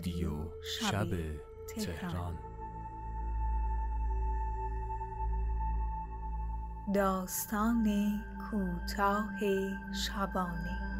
رادیو شب تهران. داستان کوتاه شبانه.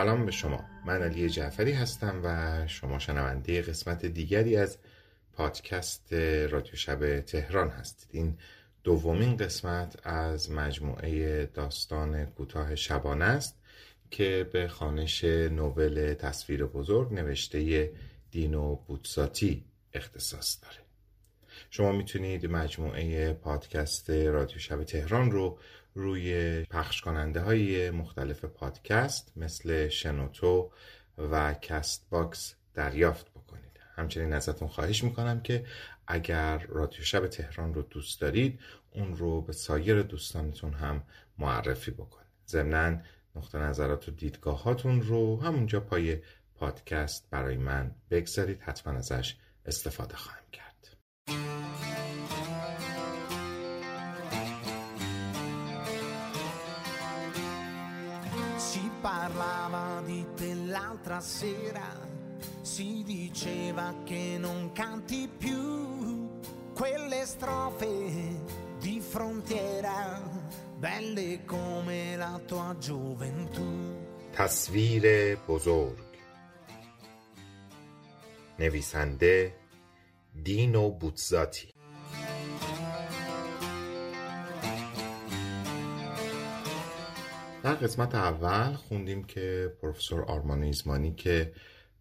سلام به شما. من علی جعفری هستم و شما شنونده قسمت دیگری از پادکست رادیو شب تهران هستید. این دومین قسمت از مجموعه داستان کوتاه شبانه است که به خانش نوول تصویر بزرگ نوشته دینو بوتساتی اختصاص داره. شما می‌تونید مجموعه پادکست رادیو شب تهران رو روی پخش کننده های مختلف پادکست مثل شنوتو و کست باکس دریافت بکنید. همچنین ازتون خواهش می‌کنم که اگر رادیو شب تهران رو دوست دارید اون رو به سایر دوستانتون هم معرفی بکنید. ضمنا نقطه نظرات و دیدگاهاتون رو همونجا پای پادکست برای من بگذارید. حتما ازش استفاده خواهم کرد. parlava di te l'altra sera, si diceva che non canti più quelle strofe di frontiera, belle come la tua gioventù. تصویر بزرگ نویسنده دینو بوتزاتی در قسمت اول خوندیم که پروفسور آرمان ایزمانی که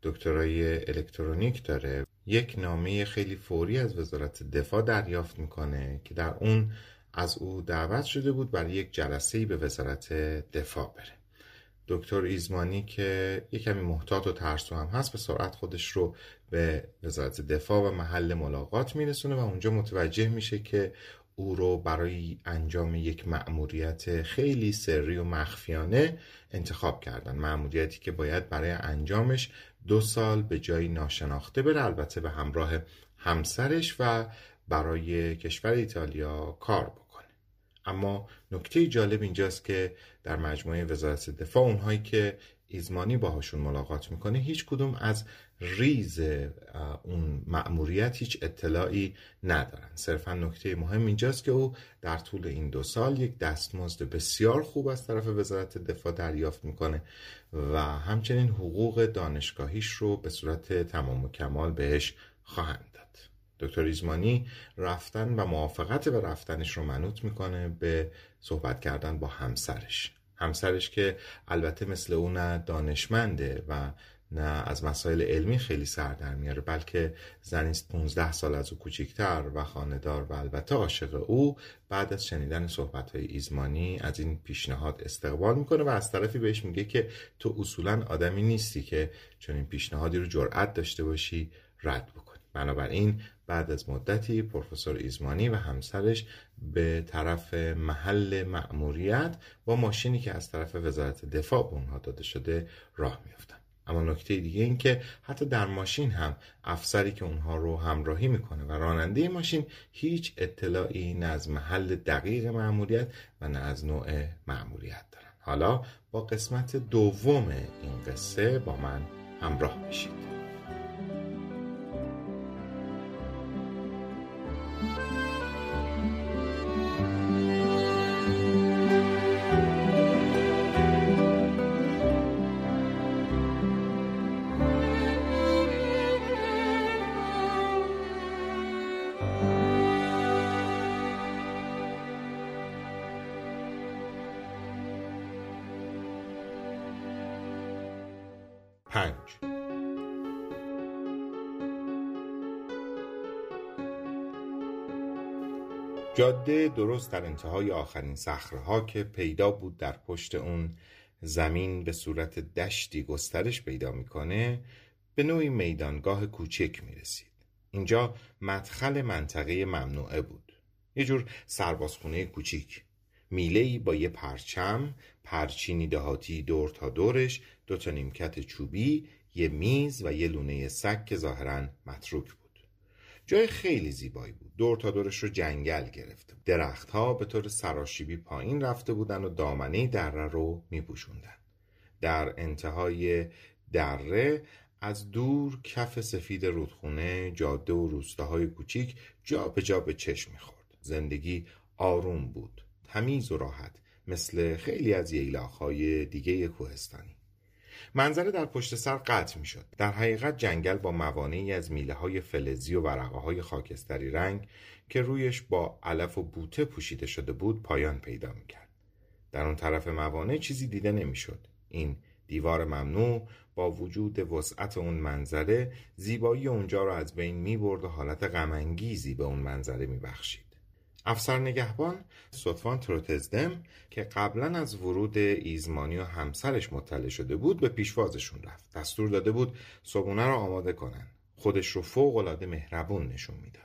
دکترای الکترونیک داره یک نامه خیلی فوری از وزارت دفاع دریافت می‌کنه که در اون از او دعوت شده بود برای یک جلسه به وزارت دفاع بره. دکتر ایزمانی که یک کمی محتاط و ترسو هم هست به سرعت خودش رو به وزارت دفاع و محل ملاقات میرسونه و اونجا متوجه میشه که او رو برای انجام یک مأموریت خیلی سری و مخفیانه انتخاب کردن. مأموریتی که باید برای انجامش دو سال به جایی ناشناخته بره البته به همراه همسرش و برای کشور ایتالیا کار بکنه. اما نکته جالب اینجاست که در مجموعه وزارت دفاع اونهایی که ایزمانی باهاشون ملاقات می‌کنه هیچ کدوم از ریز اون مأموریت هیچ اطلاعی ندارن. صرفا نکته مهم اینجاست که او در طول این دو سال یک دستمزد بسیار خوب از طرف وزارت دفاع دریافت می‌کنه و همچنین حقوق دانشگاهیش رو به صورت تمام و کمال بهش خواهند داد. دکتر ایزمانی رفتن و موافقت به رفتنش رو منوط می‌کنه به صحبت کردن با همسرش. همسرش که البته مثل او نه دانشمنده و نه از مسائل علمی خیلی سر در میاره بلکه زنیست 15 سال از او کوچیکتر و خاندار و البته عاشق او. بعد از شنیدن صحبت های ایزمانی از این پیشنهاد استقبال می‌کنه و از طرفی بهش میگه که تو اصولا آدمی نیستی که چون این پیشنهادی رو جرأت داشته باشی رد بکنی. بنابراین بعد از مدتی پروفسور ایزمانی و همسرش به طرف محل مأموریت با ماشینی که از طرف وزارت دفاع به اونها داده شده راه میافتن. اما نکته دیگه این که حتی در ماشین هم افسری که اونها رو همراهی می‌کنه و راننده ماشین هیچ اطلاعی نه از محل دقیق مأموریت و نه از نوع مأموریت دارن. حالا با قسمت دوم این قصه با من همراه بشید. جاده درست در انتهای آخرین صخره که پیدا بود در پشت اون زمین به صورت دشتی گسترش پیدا می‌کنه به نوعی میدانگاه کوچک می رسید. اینجا مدخل منطقه ممنوعه بود. یه جور سربازخونه کوچیک میله با یه پرچم پرچینی دهاتی دور تا دورش دو تا نیمکت چوبی یه میز و یه لونه سگ که ظاهرا متروک جای خیلی زیبایی بود. دور تا دورش رو جنگل گرفته بود. درختها به طور سراشیبی پایین رفته بودن و دامنه دره رو میپوشوندن. در انتهای دره از دور کف سفید رودخونه جاده و روستاهای کوچیک جا به جا به چشم می‌خورد. زندگی آروم بود. تمیز و راحت مثل خیلی از ییلاقهای دیگه کوهستانی. منظره در پشت سر قطع می شد. در حقیقت جنگل با موانعی از میله های فلزی و ورقه های خاکستری رنگ که رویش با علف و بوته پوشیده شده بود پایان پیدا می کرد. در اون طرف موانع چیزی دیده نمی شد. این دیوار ممنوع با وجود وسعت اون منظره زیبایی اونجا رو از بین می برد و حالت غمانگیزی به اون منظره می بخشید. افسر نگهبان صدفان تروتزدم که قبلا از ورود ایزمانی و همسرش مطلع شده بود به پیشوازشون رفت. دستور داده بود صبونه رو آماده کنن. خودش رو فوق العاده مهربون نشون می‌داد.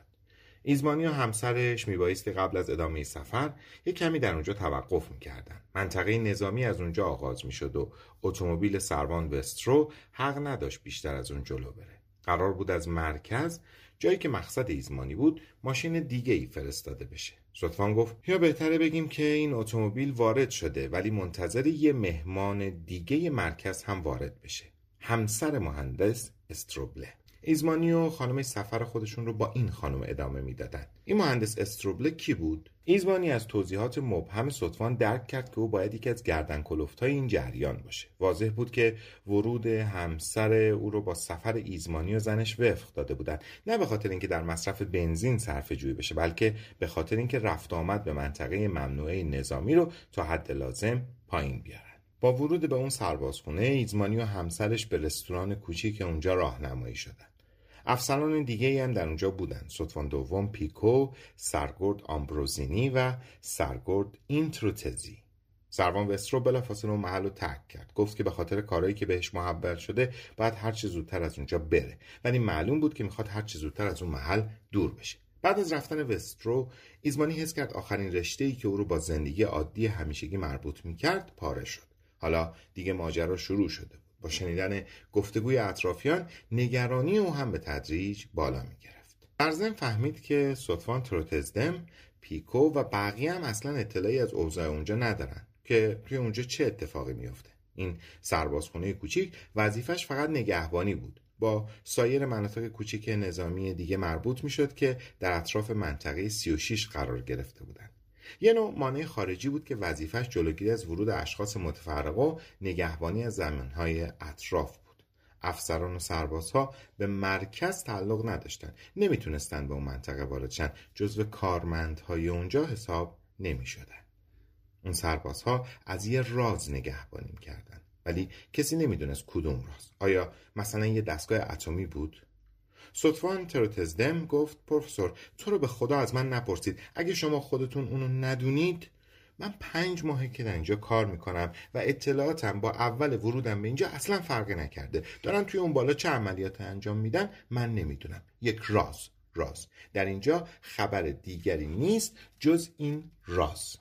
ایزمانی و همسرش میبایستی قبل از ادامه سفر یک کمی در اونجا توقف می‌کردن. منطقه نظامی از اونجا آغاز می‌شد و اتومبیل سروان وسترو حق نداشت بیشتر از اون جلو بره. قرار بود از مرکز جایی که مقصد ایزمانی بود ماشین دیگه ای فرستاده بشه. لطفا گفت یا بهتره بگیم که این اتومبیل وارد شده ولی منتظر یه مهمان دیگه مرکز هم وارد بشه. همسر مهندس استروبله. ایزمانی و خانم سفر خودشون رو با این خانم ادامه می‌دادن. این مهندس استروبله کی بود؟ ایزمانی از توضیحات مبهم صدفان درک کرد که او باید یکی از گردن های این جریان باشه. واضح بود که ورود همسر او رو با سفر ایزمانی و زنش وفق داده بودند نه به خاطر اینکه در مصرف بنزین صرف جویی بشه بلکه به خاطر اینکه رفت آمد به منطقه ممنوعه نظامی رو تا حد لازم پایین بیارن. با ورود به اون سربازخونه ایزمانی و همسرش به رستوران کوچیک اونجا راهنمایی شدند افسران دیگه هم در اونجا بودن. ستوان دوم پیکو سرگرد آمبروزینی و سرگرد اینتروتزی. سروان وسترو بلافاصله اون محل رو ترک کرد. گفت که به خاطر کارهایی که بهش محول شده باید هر چه زودتر از اونجا بره. ولی معلوم بود که می‌خواد هر چه زودتر از اون محل دور بشه. بعد از رفتن وسترو ایزمانی حس کرد آخرین رشته ای که او رو با زندگی عادی همیشگی مربوط می‌کرد پاره شد. حالا دیگه ماجرا شروع شده با شنیدن گفتگوی اطرافیان نگرانی او هم به تدریج بالا می گرفت. برزن فهمید که صدفان تروتزدم، پیکو و بقیه هم اصلا اطلاعی از اوضاع اونجا ندارن که توی اونجا چه اتفاقی میافته. این سربازخونه کوچیک وظیفش فقط نگهبانی بود. با سایر مناطق کوچیک نظامی دیگه مربوط می‌شد که در اطراف منطقه 36 قرار گرفته بودند. یه نوع مانع خارجی بود که وظیفش جلوگیری از ورود اشخاص متفرقه و نگهبانی از زمینهای اطراف بود. افسران و سربازها به مرکز تعلق نداشتند. نمی‌تونستند به اون منطقه وارد شن. جزو کارمندهای اونجا حساب نمی‌شدن. اون سربازها از یه راز نگهبانی کردن ولی کسی نمی‌دونست کدوم راز. آیا مثلا یه دستگاه اتمی بود؟ صدفان تروتزدم گفت پروفسور تو رو به خدا از من نپرسید. اگه شما خودتون اونو ندونید من پنج ماهه که در اینجا کار می‌کنم و اطلاعاتم با اول ورودم به اینجا اصلا فرقی نکرده. دارن توی اون بالا چه عملیات انجام میدن؟ من نمی‌دونم. یک راز. راز. در اینجا خبر دیگری نیست جز این راز.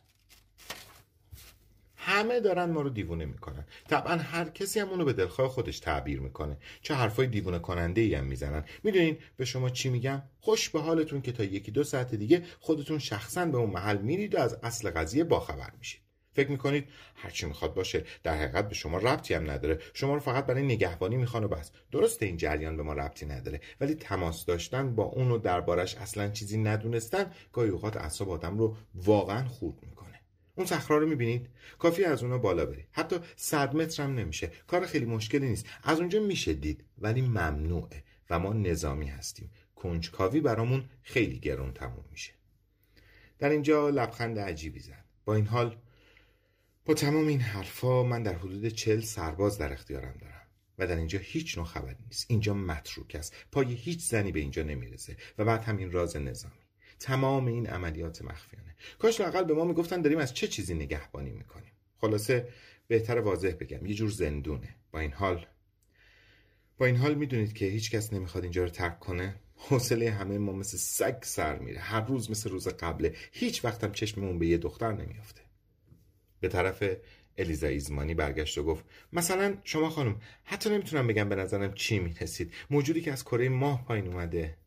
همه دارن ما رو دیوونه می‌کنن. طبعا هر کسی هم اونو به دلخواه خودش تعبیر می‌کنه. چه حرفای دیوونه کننده ای هم می‌زنن. می‌دونین به شما چی میگم؟ خوش به حالتون که تا یکی دو ساعت دیگه خودتون شخصا به اون محل میرید و از اصل قضیه باخبر میشید. فکر می‌کنید هرچی می‌خواد باشه در حقیقت به شما ربطی هم نداره. شما رو فقط برای نگهبانی می‌خوان و بس. درسته این جریان به ما ربطی نداره. ولی تماس داشتن با اون و دربارش اصلا چیزی ندونستن گاهی اوقات اعصاب آدم رو واقعا خورد می‌کنه. اون صخره رو می‌بینید؟ کافی از اونها بالا بری حتی صد متر هم نمیشه. کار خیلی مشکلی نیست. از اونجا میشه دید ولی ممنوعه و ما نظامی هستیم. کنجکاوی برامون خیلی گرون تموم میشه. در اینجا لبخند عجیبی زد. با این حال با تمام این حرفا من در حدود چل سرباز در اختیارم دارم. و در اینجا هیچ نوع خبری نیست. اینجا متروک است. پای هیچ زنی به اینجا نمی‌رسه. و بعد همین راز نظامی. تمام این عملیات مخفیانه. کاش لاقل به ما می‌گفتن داریم از چه چیزی نگهبانی می‌کنیم. خلاصه بهتر واضح بگم یه جور زندونه. با این حال با این حال می‌دونید که هیچ کس نمی‌خواد اینجا رو ترک کنه. حوصله همه ما مثل سگ سر میره. هر روز مثل روز قبله. هیچ وقتم چشممون به یه دختر نمیافته. به طرف الیزا ایزمانی برگشت و گفت مثلا شما خانم حتی نمی‌تونم بگم به نظرم چی می‌رسید. موجودی که از کره ماه پایین اومده.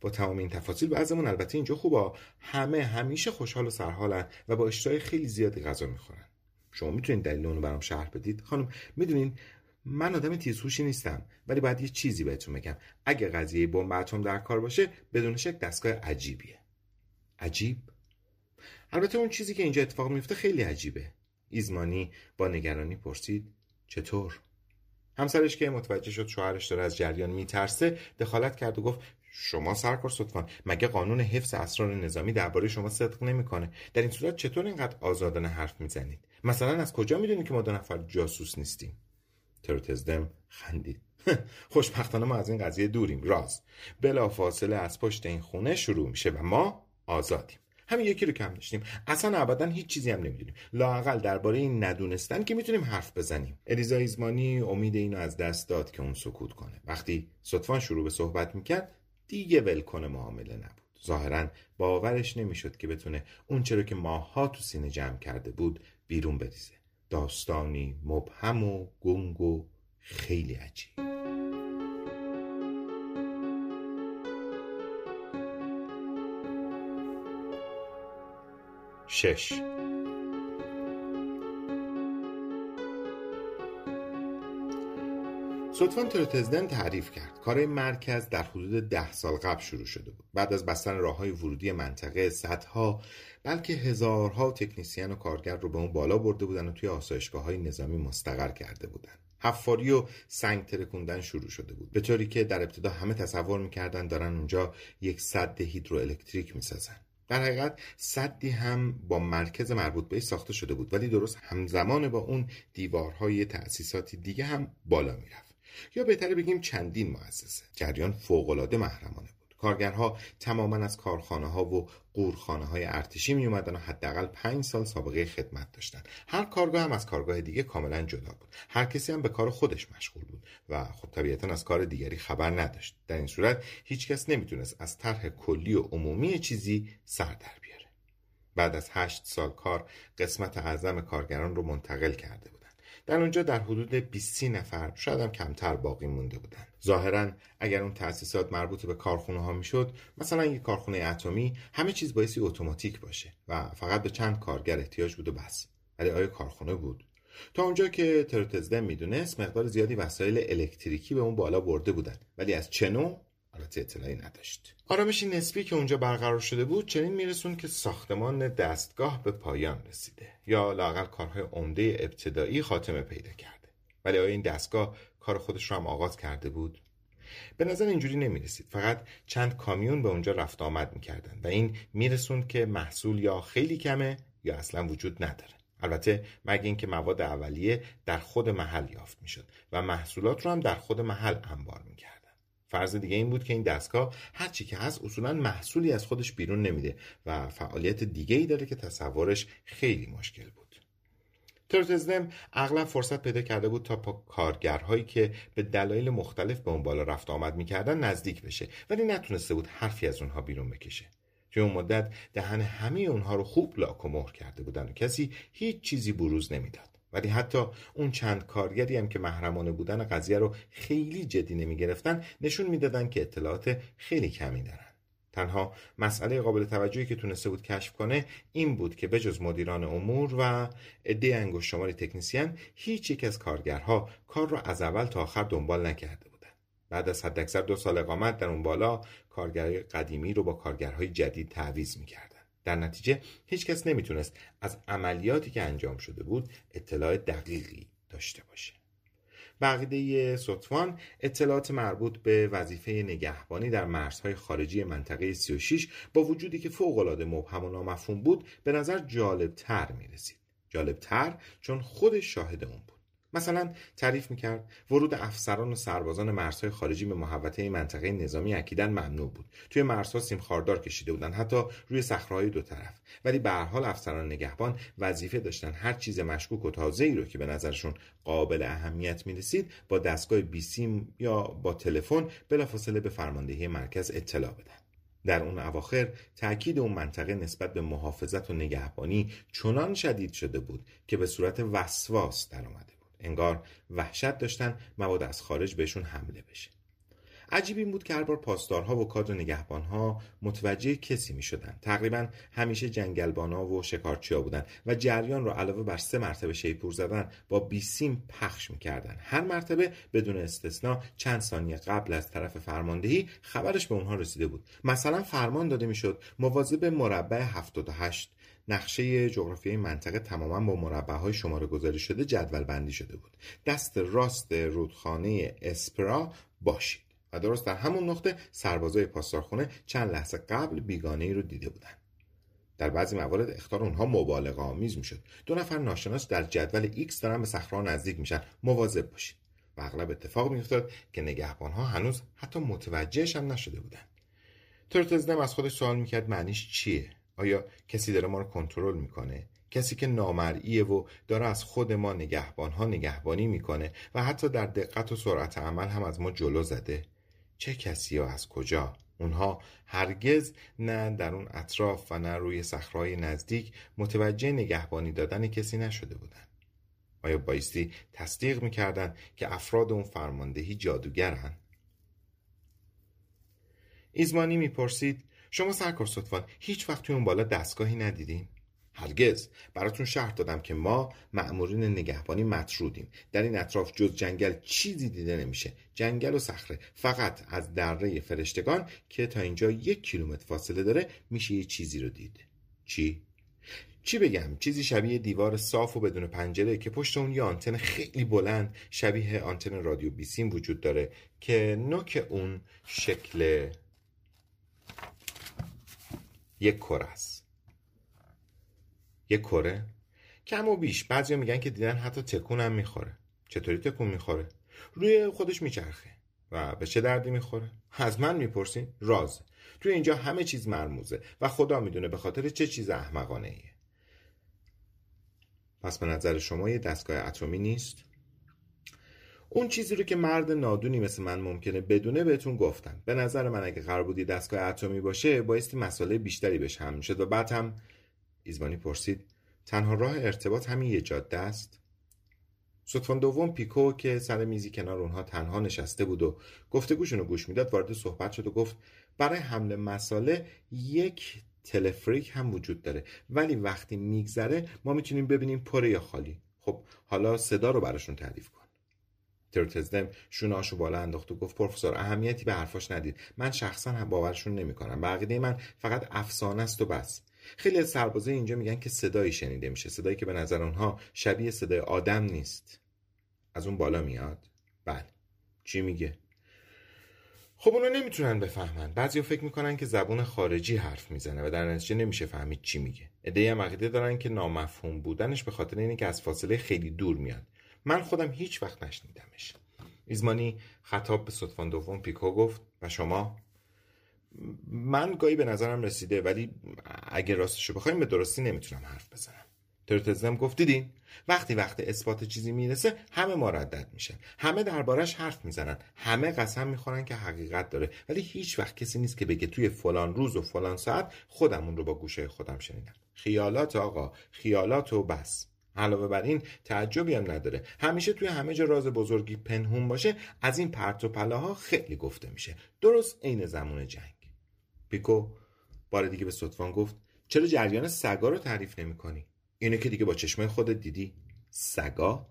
با تمام این تفاصیل. بعضمون البته اینجا خوبه. همه همیشه خوشحال و سرحالن و با اشتهای خیلی زیادی غذا می‌خورن. شما می‌تونید دلیل اونو برام شرح بدید؟ خانم می‌دونین من آدم تیزهوشی نیستم ولی باید یه چیزی بهتون بگم. اگه قضیه بمب اتم در کار باشه بدون شک دستگاه عجیبیه. عجیب؟ البته اون چیزی که اینجا اتفاق میفته خیلی عجیبه. ایزمانی با نگرانی پرسید چطور؟ همسرش که متوجه شد شوهرش داره از جریان میترسه دخالت کرد و گفت شما سرکار صدفان مگه قانون حفظ اسرار نظامی درباره شما صدق نمی‌کنه؟ در این صورت چطور اینقدر آزادانه حرف می‌زنید؟ مثلا از کجا می‌دونید که ما دو نفر جاسوس نیستیم؟ تروتزدم خندید. خوشبختانه ما از این قضیه دوریم. راز بلا فاصله از پشت این خونه شروع میشه و ما آزادیم. همین یکی رو کم داشتیم اصلا ابدا هیچ چیزی هم نمی‌دونیم. لاقل درباره این ندونستن که می‌تونیم حرف بزنیم. الیزا ایزمانی امید اینو از دست داد که اون سکوت کنه. وقتی صدفان شروع به صحبت می‌کرد دیگه ولکن معامله نبود. ظاهرا باورش نمی‌شد که بتونه اون چرا که ماها تو سینه جمع کرده بود بیرون بریزه. داستانی مبهم و گنگ و خیلی عجیب. شش. صدفان تروتزدن تعریف کرد. کار مرکز در حدود ده سال قبل شروع شده بود. بعد از بستن راه های ورودی منطقه صدها بلکه هزارها تکنیسیان و کارگر رو به اون بالا برده بودن و توی آسایشگاه های نظامی مستقر کرده بودن. حفاری و سنگ ترکوندن شروع شده بود. به طوری که در ابتدا همه تصور می‌کردن دارن اونجا یک صد هیدروالکتریک می‌سازن. در حقیقت صدی هم با مرکز مربوط به ساخته شده بود ولی درست همزمان با اون دیوارهای تأسیساتی دیگه هم بالا می‌رفت. یا بهتره بگیم چندین مؤسسه. جریان فوقالعاده محرمانه بود. کارگرها تماما از کارخانه ها و قورخانه های ارتشی می اومدن و حداقل پنج سال سابقه خدمت داشتن. هر کارگاه هم از کارگاه دیگه کاملا جدا بود. هر کسی هم به کار خودش مشغول بود و خب طبیعتا از کار دیگری خبر نداشت. در این صورت هیچکس نمی‌تونست از طرح کلی و عمومی چیزی سر در بیاره. بعد از هشت سال کار قسمت اعظم کارگران رو منتقل کرده در اونجا در حدود 20 نفر شاید هم کمتر باقی مونده بودن. ظاهرا اگر اون تأسیسات مربوط به کارخونه ها می‌شد مثلا یک کارخونه اتمی همه چیز بایستی اتوماتیک باشه و فقط به چند کارگر احتیاج بود و بس. ولی آیا کارخونه بود؟ تا اونجا که تروتزدن می‌دونست مقدار زیادی وسایل الکتریکی به اون بالا برده بودن. ولی از چه نوع؟ البته اطلاعی نداشت. آرامشی نسبی که اونجا برقرار شده بود چنین میرسون که ساختمان دستگاه به پایان رسیده یا لاقل کارهای عمده ابتدایی خاتمه پیدا کرده. ولی آیا این دستگاه کار خودش رو هم آغاز کرده بود؟ به نظر اینجوری نمی رسید فقط چند کامیون به اونجا رفت آمد می‌کردن و این میرسوند که محصول یا خیلی کمه یا اصلا وجود نداره. البته مگه اینکه مواد اولیه در خود محل یافت می‌شد و محصولات رو هم در خود محل انبار می‌کرد. فرض دیگه این بود که این دستگاه هر چی که هست اصولا محصولی از خودش بیرون نمیده و فعالیت دیگه ای داره که تصورش خیلی مشکل بود. ترتزدم اغلب فرصت پیدا کرده بود تا با کارگرهایی که به دلایل مختلف به اون بالا رفت آمد می‌کردن نزدیک بشه ولی نتونسته بود حرفی از اونها بیرون بکشه. توی اون مدت دهن همه اونها رو خوب لاک و مهر کرده بودن و کسی هیچ چیزی بروز نمی‌داد. ولی حتی اون چند کارگری هم که محرمانه بودن قضیه رو خیلی جدی نمی گرفتن نشون می‌دادن که اطلاعات خیلی کمی دارن. تنها مسئله قابل توجهی که تونسته بود کشف کنه این بود که بجز مدیران امور و عده انگشت شماری تکنیسیان هیچ یک از کارگرها کار رو از اول تا آخر دنبال نکرده بودن. بعد از حداکثر دو سال اقامت در اون بالا کارگرهای قدیمی رو با کارگرهای جدید تعویض می‌کردن. در نتیجه هیچکس نمی‌تونست از عملیاتی که انجام شده بود اطلاع دقیقی داشته باشه بقیده سطفان اطلاعات مربوط به وظیفه نگهبانی در مرزهای خارجی منطقه 36 با وجودی که فوقالعاده مبهم و نامفهوم بود به نظر جالب تر می رسید. جالب تر چون خودش شاهد اون بود. مثلا تعریف می‌کرد ورود افسران و سربازان مرزهای خارجی به محوطه منطقه نظامی اکیدا ممنوع بود. توی مرزها سیم خاردار کشیده بودن حتی روی صخره‌های دو طرف. ولی به هر حال افسران نگهبان وظیفه داشتن هر چیز مشکوک و تازه‌ای رو که به نظرشون قابل اهمیت می‌رسید با دستگاه بیسیم یا با تلفن بلافاصله به فرماندهی مرکز اطلاع بدن. در اون اواخر تاکید اون منطقه نسبت به محافظت و نگهبانی چنان شدید شده بود که به صورت وسواس در بود. انگار وحشت داشتن مواد از خارج بهشون حمله بشه. عجیب این بود که هر بار پاسدارها و کادر نگهبانها متوجه کسی می شدن. تقریبا همیشه جنگلبانا و شکارچیا بودن و جریان رو علاوه بر سه مرتبه شیپور زدن با بیسیم پخش می‌کردن هر مرتبه بدون استثنا چند ثانیه قبل از طرف فرماندهی خبرش به اونها رسیده بود. مثلا فرمان داده می‌شد مواظب مربع 78 نقشه جغرافیایی منطقه تماما با مربع های شماره گذاری شده جدول بندی شده بود. دست راست رودخانه اسپرا باشید. درست در همون نقطه سربازای پاسدارخونه چند لحظه قبل بیگانه ای رو دیده بودند. در بعضی موارد اخطار اونها مبالغه آمیز می‌شد. دو نفر ناشناس در جدول X دارن به صخره نزدیک میشن. مواظب باشید. و اغلب اتفاق میافتاد که نگهبانها هنوز حتی متوجهش هم نشده بودند ترتزدم از خودش سوال می‌کرد معنیش چیه؟ آیا کسی داره ما رو کنترل می‌کنه؟ کسی که نامرئیه و داره از خود ما نگهبانها نگهبانی می‌کنه و حتی در دقت و سرعت عمل هم از ما جلو زده؟ چه کسی ها از کجا؟ اونها هرگز نه در اون اطراف و نه روی صخره‌های نزدیک متوجه نگهبانی دادن کسی نشده بودند آیا بایستی تصدیق می‌کردن که افراد اون فرماندهی جادوگرن؟ ایزمانی می‌پرسید شما سرکار هیچ وقت توی اون بالا دستگاهی ندیدین؟ هرگز. براتون شهر دادم که ما مأمورین نگهبانی مطرودیم. در این اطراف جز جنگل چیزی دیده نمیشه. جنگل و صخره. فقط از دره فرشتگان که تا اینجا یک کیلومتر فاصله داره میشه یه چیزی رو دید. چی؟ چی بگم؟ چیزی شبیه دیوار صاف و بدون پنجره که پشت اون یه آنتن خیلی بلند شبیه آنتن رادیو بیسیم وجود داره که نوک اون شکل یک کره است. یک کره. کم و بیش. بعضیا میگن که دیدن حتی تکون هم می‌خوره. چطوری تکون می‌خوره؟ روی خودش میچرخه و به چه دردی می‌خوره؟ از من می‌پرسین؟ راز. توی اینجا همه چیز مرموزه و خدا می‌دونه به خاطر چه چیز احمقانه ایه. پس به نظر شما یه دستگاه اتمی نیست؟ اون چیزی رو که مرد نادونی مثل من ممکنه بدونه بهتون گفتم به نظر من اگه قرار بودی دستگاه اتمی باشه بایستی مسئله بیشتری بهش هم می‌شد و بعد هم ایزبانی پرسید تنها راه ارتباط همین یه جاده است؟ صدفان دوم پیکو که سر میزی کنار اونها تنها نشسته بود و گفتگوشون رو گوش می‌داد وارد صحبت شد و گفت برای حمل مساله یک تلفریک هم وجود داره ولی وقتی میگذره ما می‌تونیم ببینیم پره یا خالی. خب حالا صدا رو براشون تعریف کن. ترتزدم شوناشو بالا انداخت و گفت پروفسور اهمیتی به حرفاش ندید. من شخصا هم باورشون نمی‌کنم. بقیده من فقط افسانه است و بس. خیلی از سربازای اینجا میگن که صدایی شنیده میشه. صدایی که به نظر اونها شبیه صدای آدم نیست. از اون بالا میاد. بله. چی میگه؟ خب اونو نمی‌تونن بفهمن. بعضی فکر می‌کنن که زبون خارجی حرف می‌زنه و در نتیجه نمیشه فهمید چی میگه. ایده هم عقیده دارن که نامفهوم بودنش به خاطر اینه که از فاصله خیلی دور میاد. من خودم هیچ وقت نشنیدمش. ایزمانی خطاب به صدفان دوم پیکو گفت و شما من گاهی به نظرم رسیده ولی اگه راستشو بخوایم به درستی نمی‌تونم حرف بزنم. ترتزم گفت دیدین؟ وقتی وقت اثبات چیزی می‌رسه همه مردد میشن. همه دربارش حرف می‌زنن. همه قسم می‌خورن که حقیقت داره. ولی هیچ وقت کسی نیست که بگه توی فلان روز و فلان ساعت خودمون رو با گوشه خودم شنیدم. خیالات آقا خیالات و بس. علاوه بر این تعجبی هم نداره. همیشه توی همه جا راز بزرگی پنهون باشه از این پرت و پله ها خیلی گفته میشه. درست عین زمان جنگ. پیکو بار دیگه به صدفان گفت چرا جریان سگا رو تعریف نمی کنی؟ اینو که دیگه با چشمای خودت دیدی. سگا؟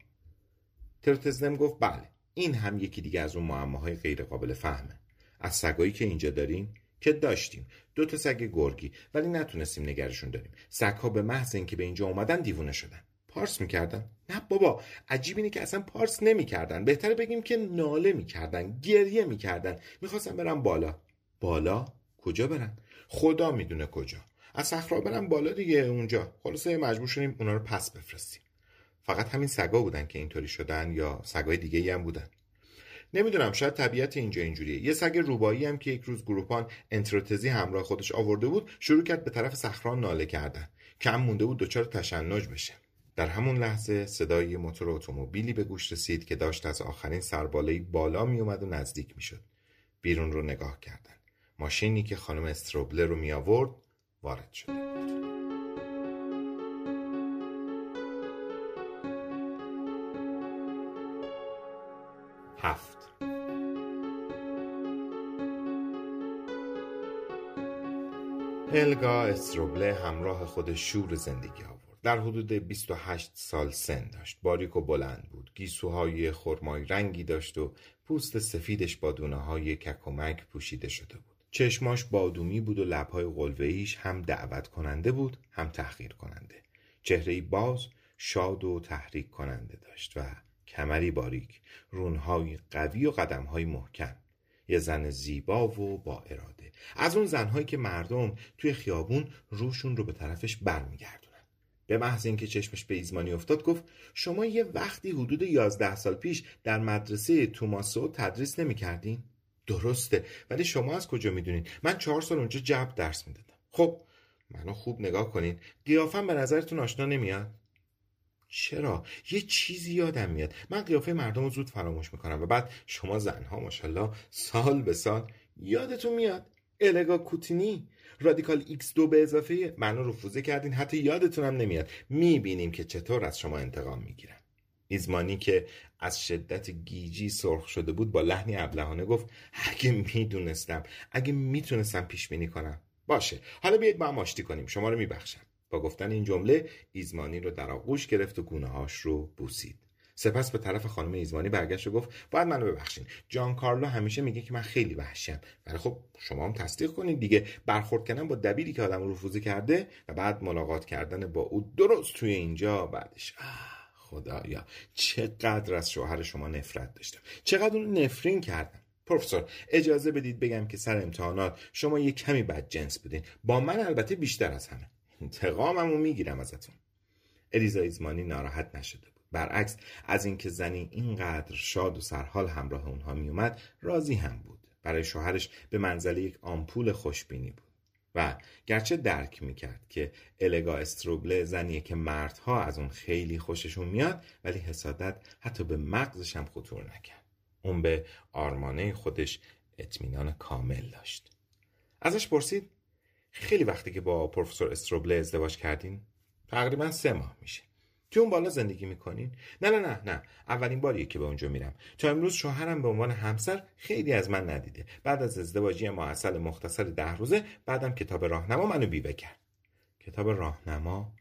ترتزنم گفت بله این هم یکی دیگه از اون معماهای غیر قابل فهمه. از سگایی که اینجا داریم که داشتیم. دو تا سگ گرگی ولی نتونستیم نگرشون داریم. سگها به محض اینکه به اینجا اومدن دیوونه شدن. پارس می‌کردن؟ نه بابا عجیب اینه که اصلا پارس نمی‌کردن. بهتره بگیم که ناله می‌کردن گریه می‌کردن. می‌خواستن برن بالا. بالا؟ کجا برن؟ خدا می‌دونه کجا. از صخرا برن بالا دیگه اونجا. خلاصه مجبور شدیم اونا رو پس بفرستیم. فقط همین سگا بودن که اینطوری شدن یا سگای دیگه ای هم بودن. نمی‌دونم شاید طبیعت اینجا اینجوریه. یه سگ روبایی هم که یک روز گروپان انتروتزی همراه خودش آورده بود شروع کرد به طرف صخرا ناله کردن. کم مونده بود دچار تشنج بشه. در همون لحظه صدای موتور اتومبیلی به گوش رسید که داشت از آخرین سربالایی بالا می اومد و نزدیک می شد. بیرون رو نگاه کردن. ماشینی که خانم استروبله رو می آورد وارد شده. هفت الگا استروبله همراه خود شور زندگی آورد. در حدود 28 سال سن داشت. باریک و بلند بود. گیسوهای خرمای رنگی داشت و پوست سفیدش با دونه های ککمک پوشیده شده بود. چشماش بادومی بود و لبهای قلوهیش هم دعوت کننده بود هم تحقیر کننده. چهره باز شاد و تحریک کننده داشت و کمری باریک، رونهای قوی و قدمهای محکم. یه زن زیبا و با اراده. از اون زنهایی که مردم توی خیابون روشون رو به طرفش برمیگردن. به محض اینکه چشمش به ایزمانی افتاد گفت شما یه وقتی حدود یازده سال پیش در مدرسه توماسو تدریس نمی کردین؟ درسته. ولی شما از کجا می‌دونین؟ من چهار سال اونجا جب درس می‌دادم. خب منو خوب نگاه کنین. قیافم به نظرتون آشنا نمیاد؟ چرا؟ یه چیزی یادم میاد. من قیافه مردم رو زود فراموش می‌کنم و بعد شما زنها ماشاءالله سال به سال یادتون میاد. الگا کوتینی رادیکال x دو به اضافه منو رفوزه کردین. حتی یادتونم نمیاد. می‌بینیم که چطور از شما انتقام می‌گیرم ایزمانی که از شدت گیجی سرخ شده بود با لحنی ابلهانه گفت اگه می‌دونستم اگه می‌تونستم پیش بینی کنم. باشه حالا بیاید با هم آشتی کنیم. شما رو میبخشم. با گفتن این جمله ایزمانی رو در آغوش گرفت و گونه هاش رو بوسید. سپس به طرف خانم ایزمانی برگشت و گفت باید منو ببخشین. جان کارلو همیشه میگه که من خیلی وحشیم. ولی خب شما هم تصدیق کنید دیگه. برخورد کردن با دبیری که آدم رفوزی کرده و بعد ملاقات کردن با او درست توی اینجا بعدش. آه. خدایا چقدر از شوهر شما نفرت داشتم. چقدر اون نفرین کردم. پروفسور اجازه بدید بگم که سر امتحانات شما یه کمی بد جنس بودین. با من البته بیشتر از همه. انتقاممو می‌گیرم ازتون. الیزا ایزمانی ناراحت نشده برعکس از اینکه زنی اینقدر شاد و سرحال همراه اونها میومد راضی هم بود. برای شوهرش به منزله یک آمپول خوشبینی بود. و گرچه درک می‌کرد که الگا استروبله زنیه که مردها از اون خیلی خوششون میاد ولی حسادت حتی به مغزش هم خطور نکرد. اون به آرمانه خودش اطمینان کامل داشت. ازش پرسید خیلی وقتی که با پروفسور استروبله ازدواج کردین؟ تقریبا سه ماه میشه. تو اون بالا زندگی می‌کنین. نه نه نه نه. اولین باریه که به اونجا میرم. تا امروز شوهرم به عنوان همسر خیلی از من ندیده. بعد از ازدواجی ما اصل مختصر ده روزه بعدم کتاب راهنما منو بیوه کرد. کتاب راهنما؟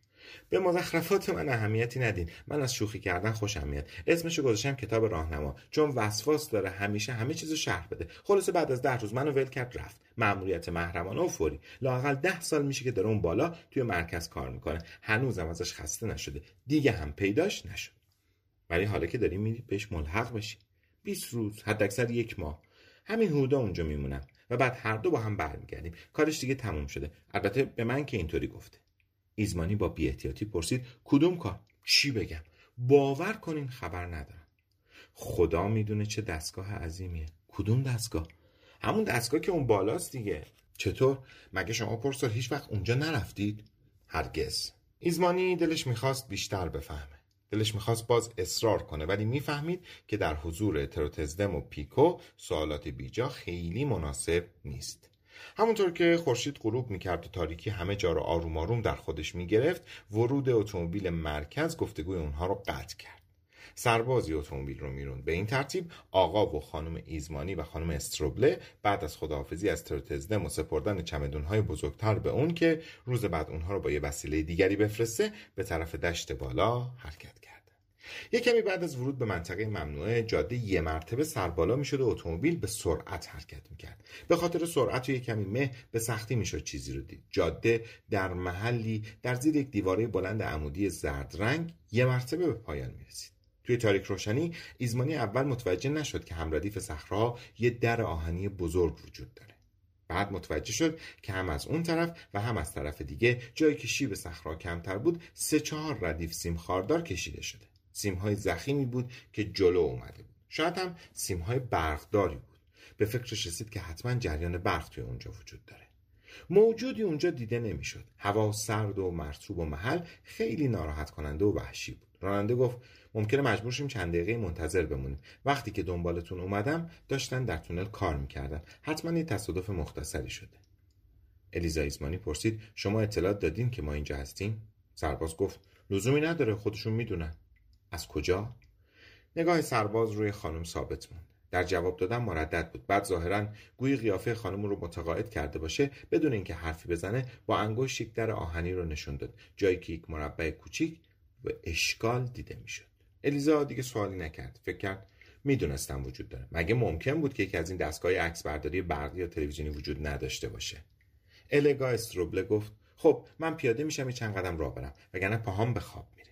به مزخرفات من اهمیتی ندین. من از شوخی کردن خوشم میاد. اسمشو گذاشتم کتاب راهنما. چون وسواس داره همیشه همه چیزو شرح بده. خلاصه بعد از ده روز منو ول کرد رفت. مأموریت محرمانه و فوری. لاقل ده سال میشه که داره اون بالا توی مرکز کار می‌کنه. هنوزم ازش خسته نشده. دیگه هم پیداش نشد. ولی حالا که داریم میری بهش ملحق بشی 20 روز حداکثر یک ماه. همین حدودا اونجا میمونم. و بعد هر دو با هم برمیگردیم. کارش دیگه تموم شده. البته به من که اینطوری گفته. ایزمانی با بیاحتیاطی پرسید کدوم کار؟ چی بگم؟ باور کنین خبر ندارم. خدا می‌دونه چه دستگاه عظیمیه. کدوم دستگاه؟ همون دستگاه که اون بالاست دیگه. چطور؟ مگه شما پرسال هیچ وقت اونجا نرفتید؟ هرگز. ایزمانی دلش می‌خواست بیشتر بفهمه. دلش می‌خواست باز اصرار کنه ولی می‌فهمید که در حضور تروتزدم و پیکو سوالات بیجا خیلی مناسب نیست. همونطور که خورشید غروب می‌کرد و تاریکی همه جا رو آروم آروم در خودش می‌گرفت ورود اتومبیل مرکز گفتگوی اونها رو قطع کرد. سربازی اتومبیل رو می‌روند. به این ترتیب آقا و خانم ایزمانی و خانم استروبله بعد از خداحافظی از ترتزدم و سپردن چمدونهای بزرگتر به اون که روز بعد اونها رو با یه وسیله دیگری بفرسته به طرف دشت بالا حرکت کرد. یک کمی بعد از ورود به منطقه ممنوعه جاده یه مرتبه سربالا می‌شد و اتومبیل به سرعت حرکت می‌کرد. به خاطر سرعت و یک کمی مه به سختی می‌شد چیزی رو دید. جاده در محلی در زیر یک دیواره بلند عمودی زرد رنگ یه مرتبه به پایان می‌رسید. توی تاریک روشنی ایزمانی اول متوجه نشد که همردیف صخرهها یه در آهنی بزرگ وجود داره. بعد متوجه شد که هم از اون طرف و هم از طرف دیگه جایی که شیب صخرا کمتر بود سه چهار ردیف سیم خاردار کشیده شده. سیمهای زخیمی بود که جلو اومده بود. شاید هم سیمهای برقداری بود. به فکرش رسید که حتما جریان برق توی اونجا وجود داره. موجودی اونجا دیده نمی‌شد. هوا سرد و مرتوب و محل خیلی ناراحت کننده و وحشی بود. راننده گفت ممکنه مجبور شیم چند دقیقه منتظر بمونیم. وقتی که دنبالتون اومدم داشتن در تونل کار می‌کردن. حتما یه تصادف مختصری شده. الیزا ایزمانی پرسید شما اطلاعات دادین که ما اینجا هستیم؟ سرباز گفت لزومی نداره خودشون می‌دونن. از کجا؟ نگاه سرباز روی خانم ثابت موند. در جواب دادن مردد بود. بعد ظاهرا گویی قیافه خانم رو متقاعد کرده باشه بدون اینکه حرفی بزنه با انگشت یک در آهنی رو نشون داد. جایی که یک مربع کوچیک و اشکال دیده می‌شد. الیزا دیگه سوالی نکرد. فکر کرد می‌دونستم وجود داره. مگه ممکن بود که یکی از این دستگاه عکس برداری برقی یا تلویزیونی وجود نداشته باشه؟ الگا استروبله گفت خب من پیاده میشم چند قدم راه برم وگرنه پاهام به خواب میره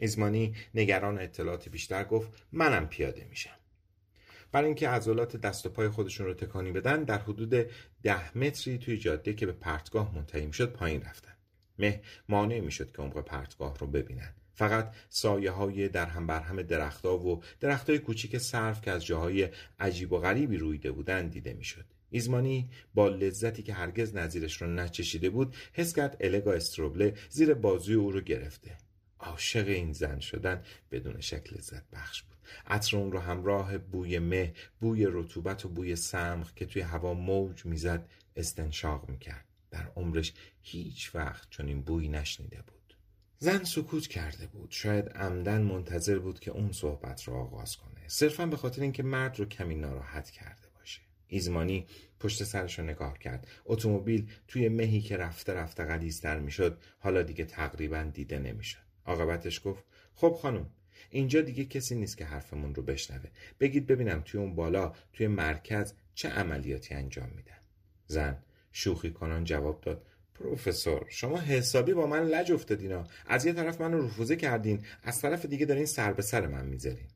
ایزمانی نگران اطلاعات بیشتر گفت منم پیاده میشم. برای اینکه عضلات دست و پای خودشون رو تکانی بدن در حدود ده متری توی جاده که به پرتگاه منتهی می‌شد پایین رفتن. مه مانع می‌شد که عمق پرتگاه رو ببینن. فقط سایه های در هم بر هم درختها و درخت های کوچیک صرف که از جاهای عجیب و غریبی رویده بودن دیده می‌شد. ایزمانی با لذتی که هرگز نظیرش رو نچشیده بود حس کرد الگا استروبله زیر بازوی او رو گرفته. عاشق این زن شدن بدون شکل لذت بخش بود. عطر اون رو همراه بوی مه بوی رطوبت و بوی سمخ که توی هوا موج می‌زد استنشاق می‌کرد. در عمرش هیچ وقت چنین بویی نشنیده بود. زن سکوت کرده بود. شاید عمدن منتظر بود که اون صحبت را آغاز کنه. صرفا به خاطر اینکه مرد رو کمی ناراحت کرده باشه. ایزمانی پشت سرش رو نگاه کرد. اتومبیل توی مهی که رفته رفته غلیظتر می‌شد حالا دیگه تقریبا دیده نمی‌شد. عاقبتش گفت خب خانم اینجا دیگه کسی نیست که حرفمون رو بشنوه. بگید ببینم توی اون بالا توی مرکز چه عملیاتی انجام میدن. زن شوخی کنان جواب داد پروفسور شما حسابی با من لج افتادین از یه طرف منو رفوزه کردین از طرف دیگه دارین سر به سر من می‌ذارین.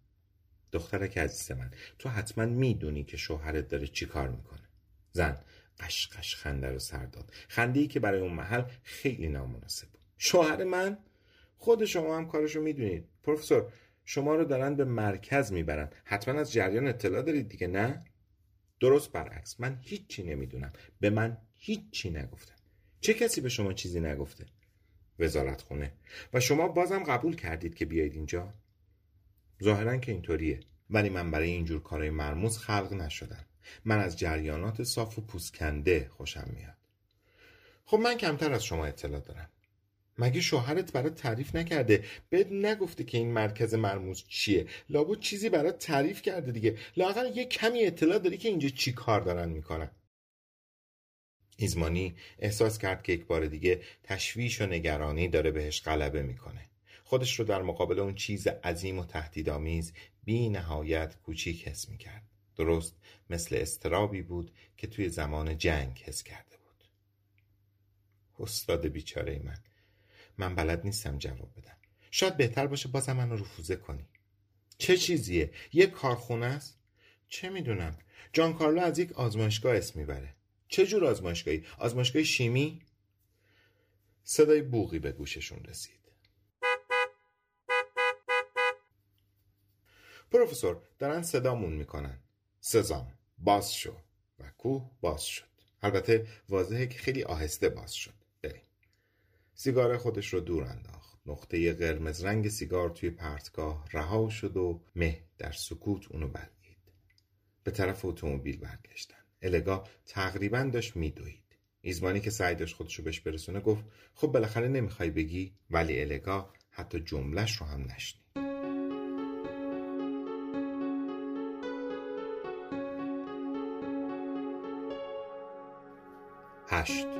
دخترک عزیز من تو حتما می‌دونی که شوهرت داره چی کار می‌کنه. زن قشقش خنده رو سر داد. خنده ای که برای اون محل خیلی نامناسب بود. شوهر من؟ خود شما هم کارشو می‌دونید. پروفسور شما رو دارن به مرکز می‌برن. حتما از جریان اطلاع دارید دیگه نه؟ درست برعکس. من هیچی نمی‌دونم. به من هیچی نگفتن چه کسی به شما چیزی نگفته؟ وزارت خونه و شما بازم قبول کردید که بیایید اینجا؟ ظاهرا که اینطوریه. ولی من برای اینجور کارهای مرموز خلق نشدم. من از جریانات صاف و پوسکنده خوشم میاد. خب من کمتر از شما اطلاع دارم. مگه شوهرت برات تعریف نکرده؟ بهت نگفته که این مرکز مرموز چیه. لابد چیزی برات تعریف کرده دیگه. لااقل یه کمی اطلاع داری که اینجا چی کار دارن می‌کنن. ایزمانی احساس کرد که یک بار دیگه تشویش و نگرانی داره بهش غلبه می‌کنه. خودش رو در مقابل اون چیز عظیم و تهدیدآمیز بی نهایت کوچیک حس می‌کرد. درست مثل استرابی بود که توی زمان جنگ حس کرده بود. استاد بیچاره من. من بلد نیستم جواب بدم. شاید بهتر باشه بازم منو رفوزه کنی. چه چیزیه؟ یک کارخونه است؟ چه می‌دونم. جان کارلو از یک آزمایشگاه اسم می‌بره. چه جور آزمایشگاهی؟ آزمایشگاه شیمی؟ صدای بوغی به گوششون رسید. پروفسور دارن صدامون می‌کنن. سزام. باز شو. و کوه باز شد. البته واضحه که خیلی آهسته باز شد. سیگار خودش رو دور انداخت. نقطه قرمز رنگ سیگار توی پرتگاه رها شد و مه در سکوت اونو بلید به طرف اتومبیل برگشتن. الگا تقریبا داشت میدوید. ایزمانی که سعی داشت خودشو بهش برسونه گفت خب بالاخره نمی‌خوای بگی؟ ولی الگا حتی جملش رو هم نشنید. هشت.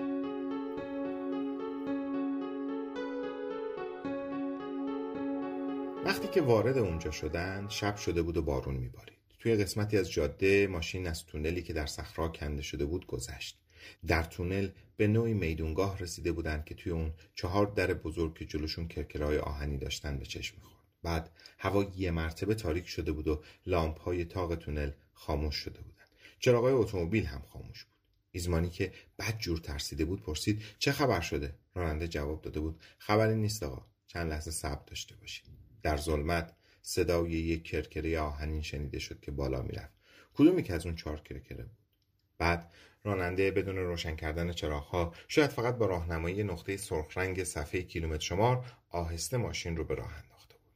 که وارد اونجا شدن شب شده بود و بارون میبارید. توی قسمتی از جاده ماشین از تونلی که در صخرا کنده شده بود گذشت. در تونل به نوعی میدونگاه رسیده بودند که توی اون چهار در بزرگ که جلوشون کرکرهای آهنی داشتن به چشم می‌خورد. بعد هوا یه مرتبه تاریک شده بود و لامپ های تاق تونل خاموش شده بودن چراغای اتومبیل هم خاموش بود. ایزمانی که بد جور ترسیده بود پرسید چه خبر شده؟ راننده جواب داده بود خبری نیست آقا. چند لحظه صبر داشته باشید. در ظلمت صدای یک کرکره آهنین شنیده شد که بالا می‌رفت. کدومی که از اون چهار کرکره بود؟ بعد راننده بدون روشن کردن چراغها شاید فقط با راهنمایی نقطه سرخ رنگ صفحه کیلومتر شمار آهسته ماشین رو به راه انداخته بود.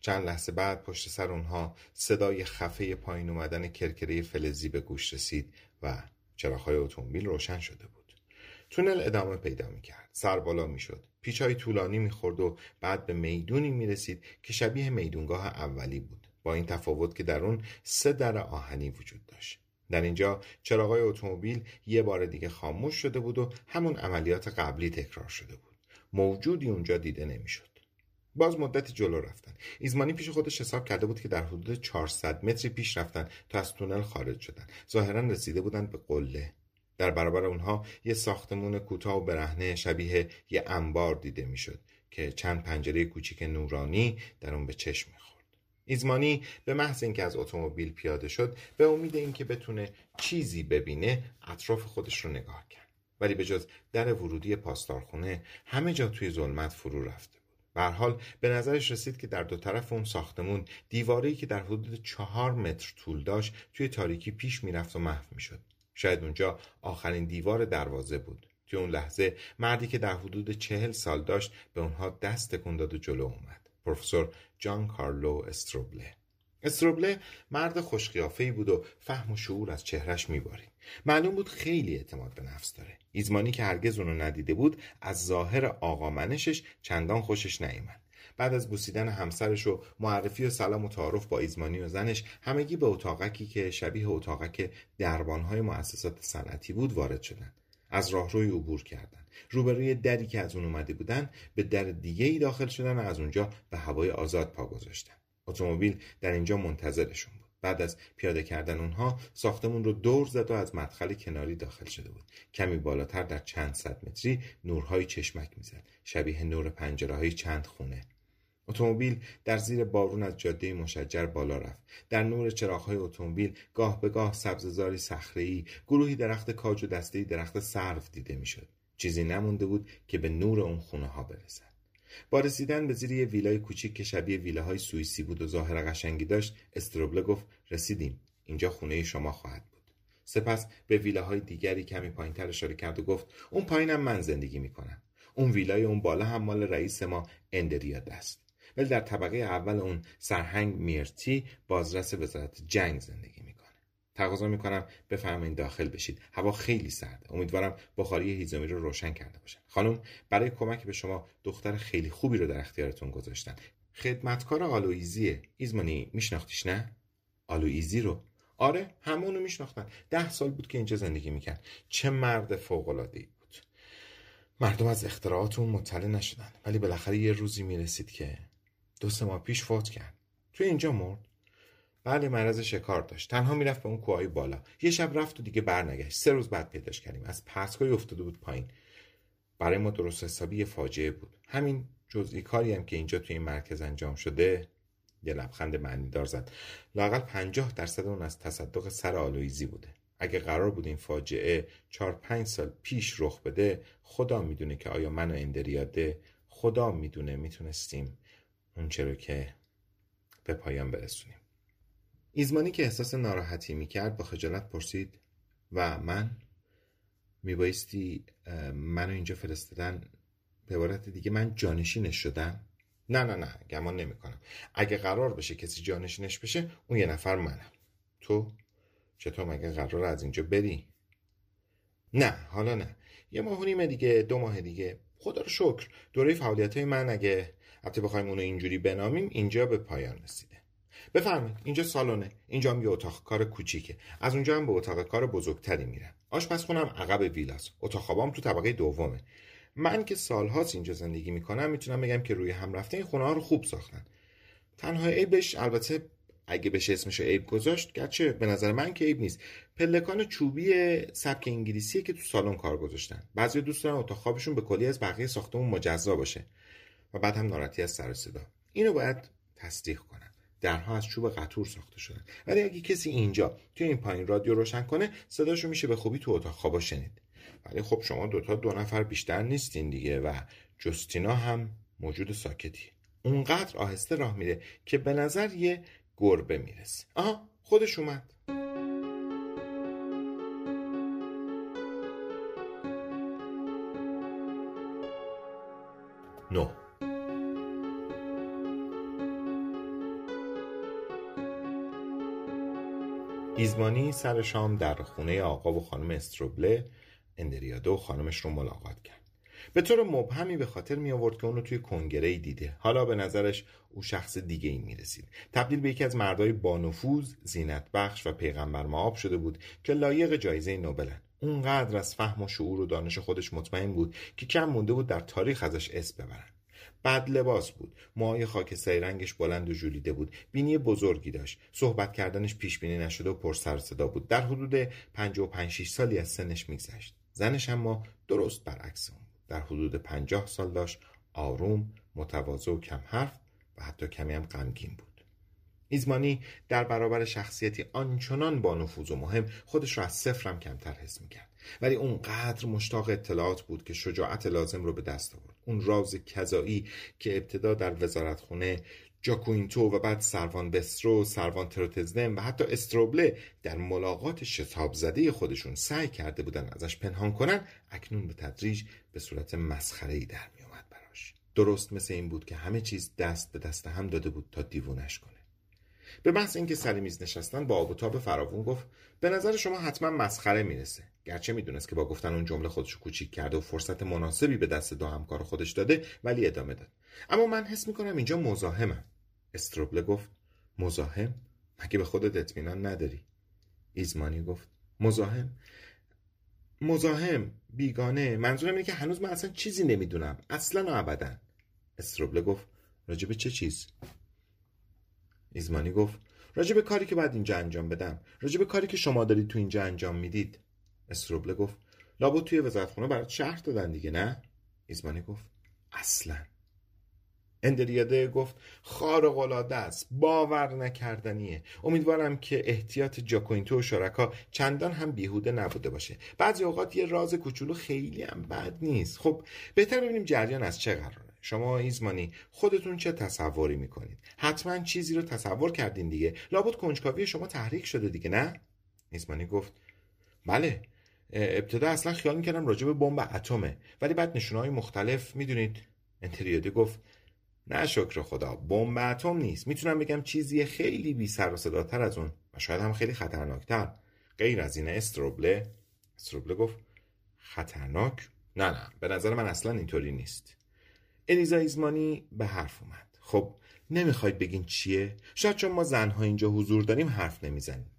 چند لحظه بعد پشت سر اونها صدای خفه پایین اومدن کرکره فلزی به گوش رسید و چراغهای اتومبیل روشن شده بود. تونل ادامه پیدا می‌کرد. سر بالا می‌شد. پیچهای طولانی می‌خورد و بعد به می‌دونی می‌رسید که شبیه میدونگاه اولی بود. با این تفاوت که در اون سه در آهنی وجود داشت. در اینجا چراغای اتومبیل یه بار دیگه خاموش شده بود و همون عملیات قبلی تکرار شده بود. موجودی اونجا دیده نمی‌شد. باز مدتی جلو رفتن. ایزمانی پیش خودش حساب کرده بود که در حدود 400 متری پیش رفتن تا از تونل خارج شدن. ظاهرا رسیده بودند به قله. در برابر اونها یه ساختمون کوتاه و برهنه شبیه یه انبار دیده می‌شد که چند پنجره کوچیک نورانی در اون به چشم می‌خورد. ایزمانی به محض اینکه از اتومبیل پیاده شد به امید اینکه بتونه چیزی ببینه اطراف خودش رو نگاه کرد. ولی به جز در ورودی پاسدارخونه همه جا توی ظلمت فرو رفته بود. به حال به نظرش رسید که در دو طرف اون ساختمون دیواری که در حدود چهار متر طول داشت توی تاریکی پیش می‌رفت و محو می‌شد. شاید اونجا آخرین دیوار دروازه بود. توی اون لحظه مردی که در حدود چهل سال داشت به اونها دست تکون داد و جلو اومد. پروفسور جان کارلو استروبله. استروبله مرد خوشقیافه‌ای بود و فهم و شعور از چهرش میبارید. معلوم بود خیلی اعتماد به نفس داره. ایزمانی که هرگز اونو ندیده بود از ظاهر آقا منشش چندان خوشش نیامد بعد از بوسیدن همسرش و معرفی و سلام و تعارف با ایزمانی و زنش همگی به اتاقکی که شبیه اتاقک دربانهای مؤسسات صنعتی بود وارد شدند از راهروی عبور کردند روبروی دری که از اون اومده بودن به در دیگه ای داخل شدن و از اونجا به هوای آزاد پا گذاشتن. اتومبیل در اینجا منتظرشون بود. بعد از پیاده کردن اونها ساختمون رو دور زد و از مدخل کناری داخل شده بود. کمی بالاتر در چند صد متری نورهای چشمک می‌زد. شبیه نور پنجره های چند خونه. اتومبیل در زیر بارون از جاده مشجر بالا رفت. در نور چراغهای اتومبیل گاه به گاه سبززاری صخره‌ای گروهی درخت کاج و دستهای درخت سرو دیده می‌شد. چیزی نمونده بود که به نور اون خونه ها برسد. با رسیدن به زیر یه ویلای کوچیک که شبیه ویلاهای سوئیسی بود و ظاهر قشنگی داشت استروبله گفت رسیدیم. اینجا خونه شما خواهد بود. سپس به ویلاهای دیگری کمی پایینتر اشاره کرد و گفت اون پایینم من زندگی می‌کنم. اون ویلای اون بالا هم مال رئیس ما اندریاد است ولی در طبقه اول اون سرهنگ میرتی بازرس وزارت جنگ زندگی می‌کنه. تقاضا می‌کنم بفرمایید داخل بشید. هوا خیلی سرده. امیدوارم بخاری هیزومی رو روشن کرده باشن خانم برای کمک به شما دختر خیلی خوبی رو در اختیارتون گذاشتن. خدمتکار آلویزیه ایزمانی میشناختیش نه؟ آلویزی رو؟ آره همونو میشناختن. ده سال بود که اینجا زندگی می‌کرد. چه مرد فوق العاده بود. مردم از اختراعات اون مطلع نشدن. ولی بالاخره یه روزی می‌رسید که دو سه ماه پیش فوت کرد. توی اینجا مرد. بله مرض شکار داشت. تنها می‌رفت به اون کوههای بالا. یه شب رفت و دیگه برنگشت. سه روز بعد پیداش کردیم. از پسکای افتاده بود پایین. برای ما درست حسابی یه فاجعه بود. همین جزئی کاری هم که اینجا توی این مرکز انجام شده یه لبخند معنیدار زد. لاقل پنجاه درصد اون از تصدق سر آلویزی بوده. اگه قرار بود این فاجعه چهار پنج سال پیش رخ بده خدا می‌دونه که آیا من و اندریاده خدا می‌دونه می‌تونستیم اون چرا که به پایان برسونیم. ایزمانی که احساس ناراحتی می‌کرد با خجالت پرسید و من؟ میبایستی منو اینجا فرستادن به عبارت دیگه من جانشینش شدم؟ نه نه نه گمان نمی‌کنم. اگه قرار بشه کسی جانشینش بشه اون یه نفر منم. تو؟ چطور مگه قرار از اینجا بری؟ نه حالا نه. یه ماه نیم دیگه دو ماه دیگه. خدا رو شکر دوره فعالیت های من اگه حتی بخوایم اونو اینجوری بنامیم اینجا به پایان رسیده. بفرمایید اینجا سالونه اینجا هم یه اتاق کار کوچیکه. از اونجا هم به اتاق کار بزرگتری میرم. آشپزخونم عقب ویلاس اتاق خوابام تو طبقه دومه. من که سالهاست اینجا زندگی می‌کنم می‌تونم بگم که روی هم رفته این خونه ها رو خوب ساختن. تنها عیبش البته اگه بشه اسمش عیب گذاشت گرچه به نظر من که عیب نیست. پلکان چوبی سبک انگلیسیه که تو سالن کار گذاشتن. بعضی دوست دارن اتاق خوابشون به کلی از بقیه ساختمون مجزا باشه. و بعد هم ناراحتی از سر صدا. اینو باید تصدیق کنم. درها از چوب قطور ساخته شدن. ولی اگه کسی اینجا توی این پایین رادیو روشن کنه صداشو میشه به خوبی تو اتاق. خوابا شنید. ولی خب شما دوتا دو نفر بیشتر نیستین دیگه و جستینا هم موجود ساکتی. اونقدر آهسته راه میره که به نظر یه گربه می‌رسه. آها خودش اومد. نو ایزمانی سر شام در خونه آقا و خانم استروبله اندریاده و خانمش رو ملاقات کرد. به طور مبهمی به خاطر می آورد که اونو توی کنگره ای دیده. حالا به نظرش او شخص دیگه ای می رسید. تبدیل به یکی از مردای بانفوذ زینت بخش و پیغمبر معاب شده بود که لایق جایزه نوبلن اونقدر از فهم و شعور و دانش خودش مطمئن بود که کم مونده بود در تاریخ ازش اسم ببرن. بد لباس بود. موهای خاکستری رنگش بلند و ژولیده بود. بینی بزرگی داشت. صحبت کردنش پیش بینی نشده و پر سر صدا بود. در حدود 55 6 سالی از سنش میگذشت. زنش اما درست برعکس اون در حدود 50 سال داشت آروم متواضع و کم حرف و حتی کمی هم غمگین بود. ایزمانی در برابر شخصیتی آنچنان با نفوذ و مهم خودش را از صفرم کمتر حس می‌کرد. ولی اونقدر مشتاق اطلاعات بود که شجاعت لازم رو به دست آورد. اون راز کذایی که ابتدا در وزارتخونه جاکوینتو و بعد سروان بسترو، سروان تروتزدم و حتی استروبله در ملاقات شتاب زده خودشون سعی کرده بودن ازش پنهان کنن اکنون به تدریج به صورت مسخره ای در می اومد براش. درست مثل این بود که همه چیز دست به دست هم داده بود تا دیوونش کنه. به محض اینکه سر میز نشستن با آب و تاب فراوون گفت به نظر شما حتما مسخره می‌رسه. گرچه می‌دونست که با گفتن اون جمله خودشو کوچیک کرده و فرصت مناسبی به دست دو همکار خودش داده ولی ادامه داد. اما من حس می‌کنم اینجا مزاحمم. استروبله گفت مزاحم؟ مگه به خودت اطمینان نداری؟ ایزمانی گفت مزاحم؟ مزاحم؟ بیگانه. منظورم اینه که هنوز من اصلا چیزی نمی‌دونم. اصلا و ابدا. استروبله گفت راجب چه چیز؟ ایزمانی گفت راجب کاری که باید اینجا انجام بدم. راجب کاری که شما دارید تو اینجا انجام می‌دید. استروبله گفت لابد توی وزارتخونه برات شهر دادن دیگه نه؟ ایزمانی گفت اصلا. اندریاده گفت خارق العاده است باور نکردنیه. امیدوارم که احتیاط جاکوینتو و شرکا چندان هم بیهوده نبوده باشه. بعضی اوقات یه راز کوچولو خیلی هم بد نیست. خب بهتر ببینیم جریان از چه قراره. شما ایزمانی خودتون چه تصوری می‌کنید؟ حتما چیزی رو تصور کردین دیگه. لابد کنجکاوی شما تحریک شده دیگه نه؟ ایزمانی گفت بله. ابتدا اصلا خیال می‌کردم راجع به بمب اتمه. ولی بعد نشونه های مختلف می‌دونید انتریاده گفت نه شکر خدا بمب اتم نیست. می‌تونم بگم چیزی خیلی بی سر و صداتر از اون و شاید هم خیلی خطرناکتر. غیر از این استروبله استروبله گفت خطرناک؟ نه نه به نظر من اصلا اینطوری نیست. الیزا ایزمانی به حرف اومد. خب نمی‌خواید بگین چیه؟ شاید چون ما زنها اینجا حضور داریم حرف نمی‌زنیم.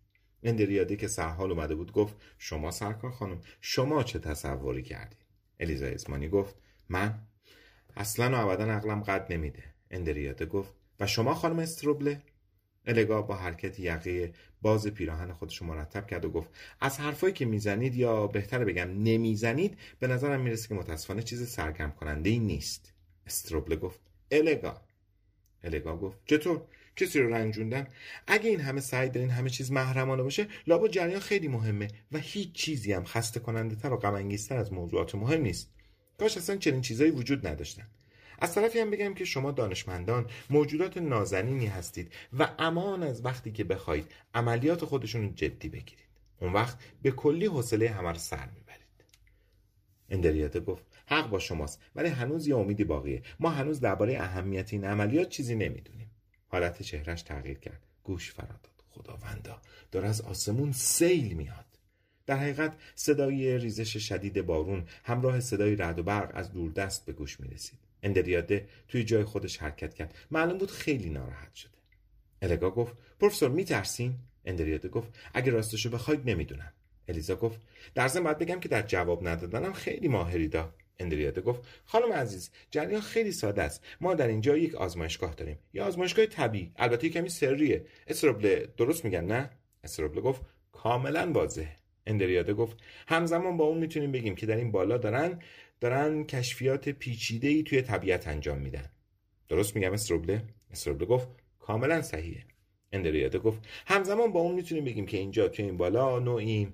اندریاده که سرحال اومده بود گفت شما سرکار خانم شما چه تصوری کردید الیزا ایزمانی گفت من؟ اصلا و ابدا عقلم قد نمیده. اندریاده گفت و شما خانم استروبله؟ الگا با حرکت یقه باز پیراهن خودش مرتب کرد و گفت از حرفایی که می‌زنید یا بهتر بگم نمی‌زنید به نظرم می‌رسه که متاسفانه چیز سرگرم کننده ای نیست. استروبله گفت الگا الگا گفت چطور؟ کسی رو رنجوندن؟ اگه این همه سعی دارین همه چیز محرمانه باشه لابد جریان خیلی مهمه و هیچ چیزی هم خسته کننده تر و غم از موضوعات مهم نیست. کاش اصلا چنین چیزایی وجود نداشتن. از طرفی هم بگم که شما دانشمندان موجودات نازنینی هستید و امان از وقتی که بخواید عملیات خودشون رو جدی بگیرید. اون وقت به کلی حوصله همه رو سر می‌برید. اندریاته گفت حق با شماست ولی هنوز یه امیدی باقیه. ما هنوز درباره اهمیت این عملیات چیزی نمی‌دونیم. حالت چهرش تغییر کرد گوش فراداد خداوندا داره از آسمون سیل میاد در حقیقت صدای ریزش شدید بارون همراه صدای رعد و برق از دوردست به گوش می رسید. اندریاده توی جای خودش حرکت کرد. معلوم بود خیلی ناراحت شده. الگا گفت پروفسور می ترسین؟ اندریاده گفت اگه راستشو بخواید نمی‌دونم. الیزا گفت در باید بگم که در جواب ندادنم خیلی ماهری دا. اندریاده گفت خانم عزیز جریان خیلی ساده است. ما در اینجا یک آزمایشگاه داریم. یه آزمایشگاه طبیعی. البته کمی سریه. استروبله درست میگن نه؟ استروبله گفت کاملا واضحه. اندریاده گفت همزمان با اون می‌تونیم بگیم که در این بالا دارن دارن کشفیات پیچیده ای توی طبیعت انجام میدن. درست میگم استروبله استروبله گفت کاملا صحیحه. اندریاده گفت همزمان با اون می‌تونیم بگیم که اینجا توی این بالا نوعی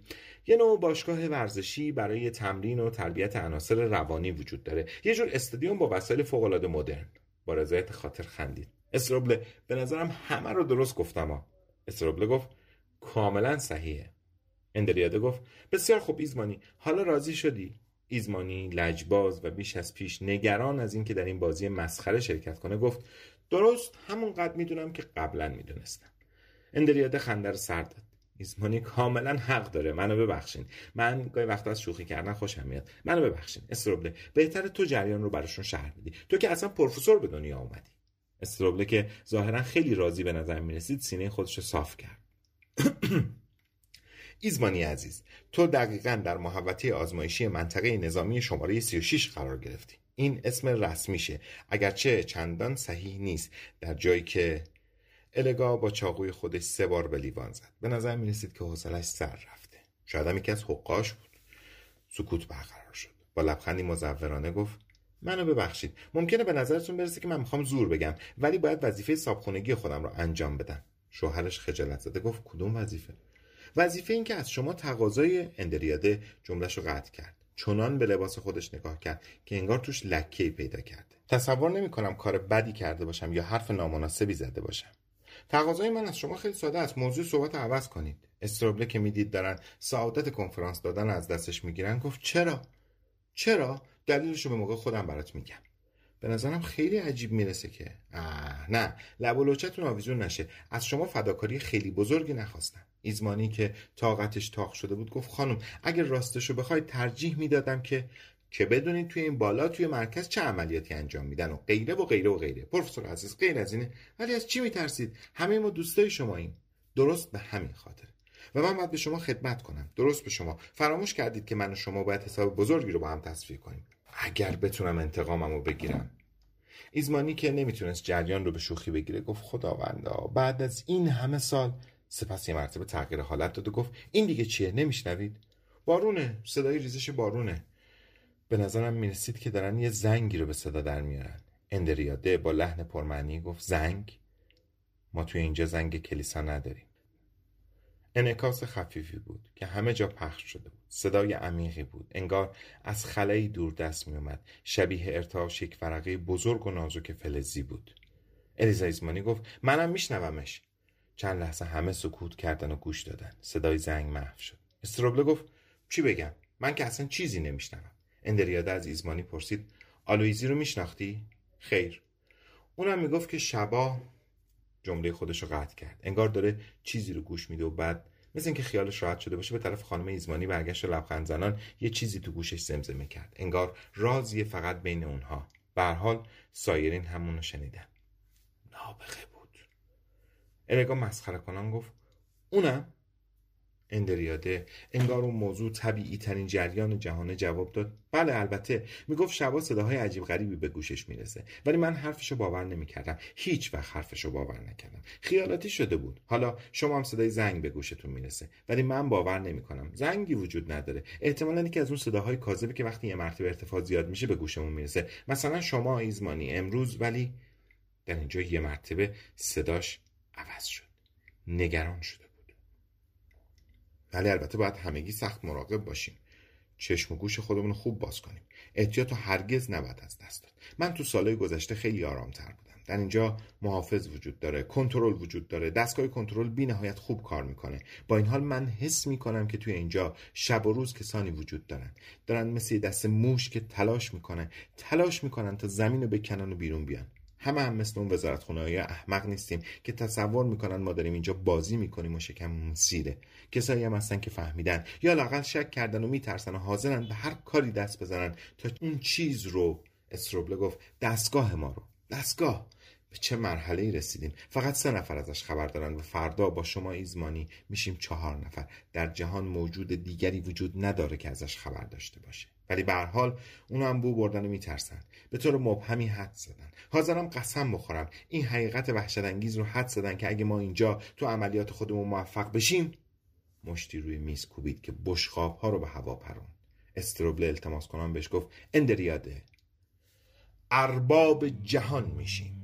یه نوع باشگاه ورزشی برای تمرین و تربیت عناصر روانی وجود داره. یه جور استادیوم با وسایل فوق العاده مدرن. با رضایت خاطر خندید. استروبله به نظرم همه رو درست گفتم ها. استروبله گفت کاملا صحیحه. اندریاده گفت بسیار خوب ایزمانی. حالا راضی شدی؟ ایزمانی لجباز و بیش از پیش نگران از اینکه در این بازی مسخره شرکت کنه گفت درست همونقدر می‌دونم که قبلا می‌دونستم. اندریاده خنده رو سر ایزمانی کاملا حق داره. منو ببخشین. من گاهی وقتا از شوخی کردن خوشم میاد. منو ببخشین. استروبله. بهتره تو جریان رو براشون شهر بدی. تو که اصلا پروفسور به دنیا اومدی. استروبله که ظاهرا خیلی راضی به نظر می‌رسید سینه خودش رو صاف کرد. ایزمانی عزیز تو دقیقا در محوطه آزمایشی منطقه نظامی شماره 36 قرار گرفتی. این اسم رسمیشه. اگرچه چندان صحیح نیست. در جایی که الگا با چاقوی خودش سه بار به لیوان زد. به نظر می رسید که حوصلش سر رفته. شاید هم یکی از حقاش بود. سکوت برقرار شد. با لبخندی مزورانه گفت منو ببخشید. ممکنه به نظرتون برسه که من می‌خوام زور بگم ولی باید وظیفه صابخونگی خودم رو انجام بدم. شوهرش خجالت زده گفت کدوم وظیفه؟ وظیفه این که از شما تقاضای اندریاده جملش رو قطع کرد. چنان به لباس خودش نگاه کرد که انگار توش لکه پیدا کرده. تصور نمی کنم کار بدی کرده باشم یا حرف نامناسبی زده باشم. تقاضای من از شما خیلی ساده است. موضوع صحبت عوض کنید. استروبله که می‌دید دارن سعادت کنفرانس دادن از دستش می‌گیرن. گفت چرا؟ چرا؟ دلیلش رو به موقع خودم برات میگم. به نظرم خیلی عجیب می‌رسه که آه نه. لب و لوچتون آویزون نشه. از شما فداکاری خیلی بزرگی نخواستم. ایزمانی که طاقتش تاق شده بود گفت خانم اگر راستشو بخواید ترجیح می‌دادم که که بدونید توی این بالا توی مرکز چه عملیاتی انجام میدن و غیره و غیره و غیره. پروفسور عزیز غیر از اینه. ولی از چی میترسید؟ همه ما دوستای شما این درست به همین خاطر. و من باید به شما خدمت کنم. درست به شما. فراموش کردید که من و شما باید حساب بزرگی رو با هم تصفیه کنیم. اگر بتونم انتقامم رو بگیرم. ایزمانی که نمی‌تونست جریان رو به شوخی بگیره گفت خداوندا بعد از این همه سال سپس یه مرتبه تغییر حالت داد و گفت این دیگه چیه؟ نمیشنوید؟ بارونه. صدای ریزش بارونه. به نظرم می‌رسید که دارن یه زنگی رو به صدا در میارن. اندریاده با لحن پرمعنی گفت زنگ؟ ما توی اینجا زنگ کلیسا نداریم. انعکاس خفیفی بود که همه جا پخش شده بود. صدای عمیقی بود. انگار از خلایی دور دست می اومد شبیه ارتعاش یک فرقه بزرگ و نازک فلزی بود. الیزا ایزمانی گفت منم میشنومش. چند لحظه همه سکوت کردن و گوش دادن. صدای زنگ محو شد. استروبله گفت چی بگم؟ من که اصلا چیزی نمیشنوم. اندریاده از ایزمانی پرسید آلویزی رو میشناختی؟ خیر. اونم می‌گفت که شبا جمله خودش رو قطع کرد. انگار داره چیزی رو گوش میده و بعد مثل اینکه خیالش راحت شده باشه به طرف خانم ایزمانی برگشت لبخند زنان یه چیزی تو گوشش زمزمه کرد. انگار رازیه فقط بین اونها. به حال سایرین همونو شنیدن. نابغه بود. الگا مسخره کنان گفت اونم؟ اندریاده انگار اون موضوع طبیعی ترین جریان جهان جواب داد. بله البته. می‌گفت شبا صداهای عجیب غریبی به گوشش می‌رسه. ولی من حرفشو باور نمی‌کردم. هیچ وقت حرفشو باور نکردم. خیالاتی شده بود. حالا شما هم صدای زنگ به گوشتون می‌رسه. ولی من باور نمی‌کنم. زنگی وجود نداره. احتمالا یکی از اون صداهای کاذبی که وقتی یه مرتبه ارتفاع زیاد میشه به گوشمون می‌رسه. مثلا شما ایزمانی امروز ولی در اینجا یه مرتبه صداش عوض شد. نگران شده ولی البته باید همگی سخت مراقب باشیم. چشم و گوش خودمون خوب باز کنیم. احتیاط هرگز نباید از دست داد. من تو سالهای گذشته خیلی آرامتر بودم. در اینجا محافظ وجود داره کنترل وجود داره دستگاه کنترل بی نهایت خوب کار می‌کنه. با این حال من حس می‌کنم که توی اینجا شب و روز کسانی وجود دارن. دارن مثل دست موش که تلاش می‌کنن. تلاش می‌کنن تا زمین رو بکنن و بیرون بیان. همه هم مثل اون وزارت های احمق نیستیم که تصور می‌کنن ما داریم اینجا بازی می‌کنیم و شکم سیره کسایی هم هستن که فهمیدن. یا لاقل شک کردن و میترسن و حاضرن به هر کاری دست بزنن تا اون چیز رو استروبله گفت دستگاه ما رو. دستگاه. به چه مرحله ای رسیدیم؟ فقط سه نفر ازش خبر دارن. و فردا با شما ایزمانی میشیم چهار نفر. در جهان موجود دیگری وجود نداره که ازش خبر داشته باشه. ولی به حال اونو هم بو بردن و میترسن. به طور مبهمی حد زدن. حاضرم قسم بخورم. این حقیقت وحشت انگیز رو حد زدن که اگه ما اینجا تو عملیات خودمون موفق بشیم مشتی روی میز کوبید که بشخاب ها رو به هوا پرون. استروبل التماس کنان بهش گفت اندریاده ارباب جهان میشیم.